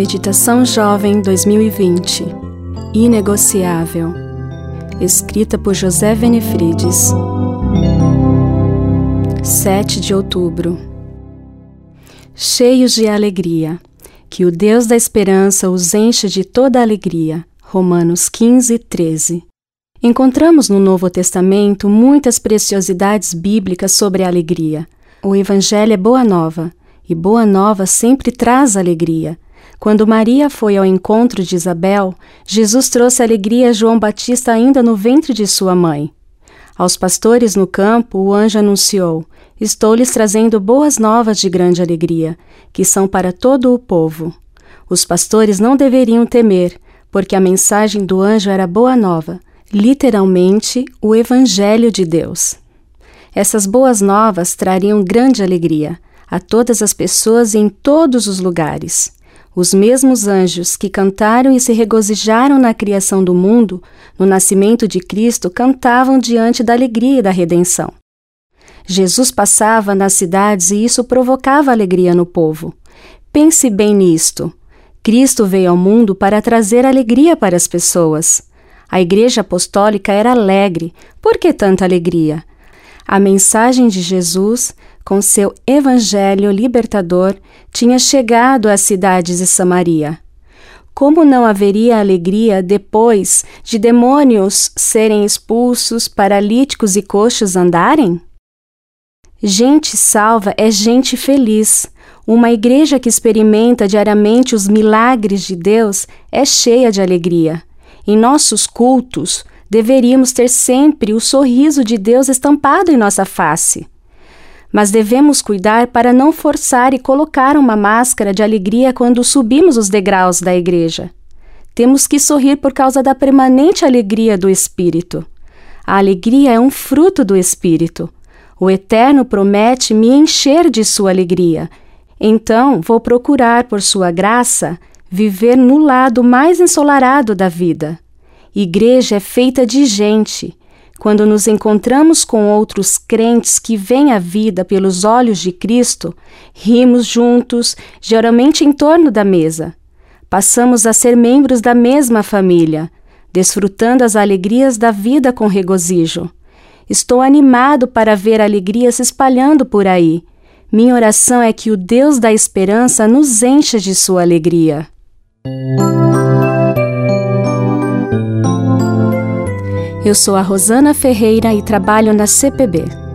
Meditação Jovem 2020 Inegociável Escrita por José Venefrides 7 de outubro Cheios de alegria, que o Deus da esperança os enche de toda alegria. Romanos 15, 13 Encontramos no Novo Testamento muitas preciosidades bíblicas sobre a alegria. O Evangelho é boa nova, e boa nova sempre traz alegria. Quando Maria foi ao encontro de Isabel, Jesus trouxe alegria a João Batista ainda no ventre de sua mãe. Aos pastores no campo, o anjo anunciou: Estou lhes trazendo boas novas de grande alegria, que são para todo o povo. Os pastores não deveriam temer, porque a mensagem do anjo era boa nova, literalmente o Evangelho de Deus. Essas boas novas trariam grande alegria a todas as pessoas em todos os lugares. Os mesmos anjos que cantaram e se regozijaram na criação do mundo, no nascimento de Cristo, cantavam diante da alegria da redenção. Jesus passava nas cidades e isso provocava alegria no povo. Pense bem nisto. Cristo veio ao mundo para trazer alegria para as pessoas. A Igreja Apostólica era alegre. Por que tanta alegria? A mensagem de Jesus com seu evangelho libertador, tinha chegado às cidades de Samaria. Como não haveria alegria depois de demônios serem expulsos, paralíticos e coxos andarem? Gente salva é gente feliz. Uma igreja que experimenta diariamente os milagres de Deus é cheia de alegria. Em nossos cultos, deveríamos ter sempre o sorriso de Deus estampado em nossa face mas devemos cuidar para não forçar e colocar uma máscara de alegria quando subimos os degraus da igreja. Temos que sorrir por causa da permanente alegria do Espírito. A alegria é um fruto do Espírito. O Eterno promete me encher de sua alegria. Então vou procurar, por sua graça, viver no lado mais ensolarado da vida. Igreja é feita de gente quando nos encontramos com outros crentes que veem a vida pelos olhos de Cristo, rimos juntos, geralmente em torno da mesa. Passamos a ser membros da mesma família, desfrutando as alegrias da vida com regozijo. Estou animado para ver a alegria se espalhando por aí. Minha oração é que o Deus da esperança nos encha de sua alegria. Eu sou a Rosana Ferreira e trabalho na CPB.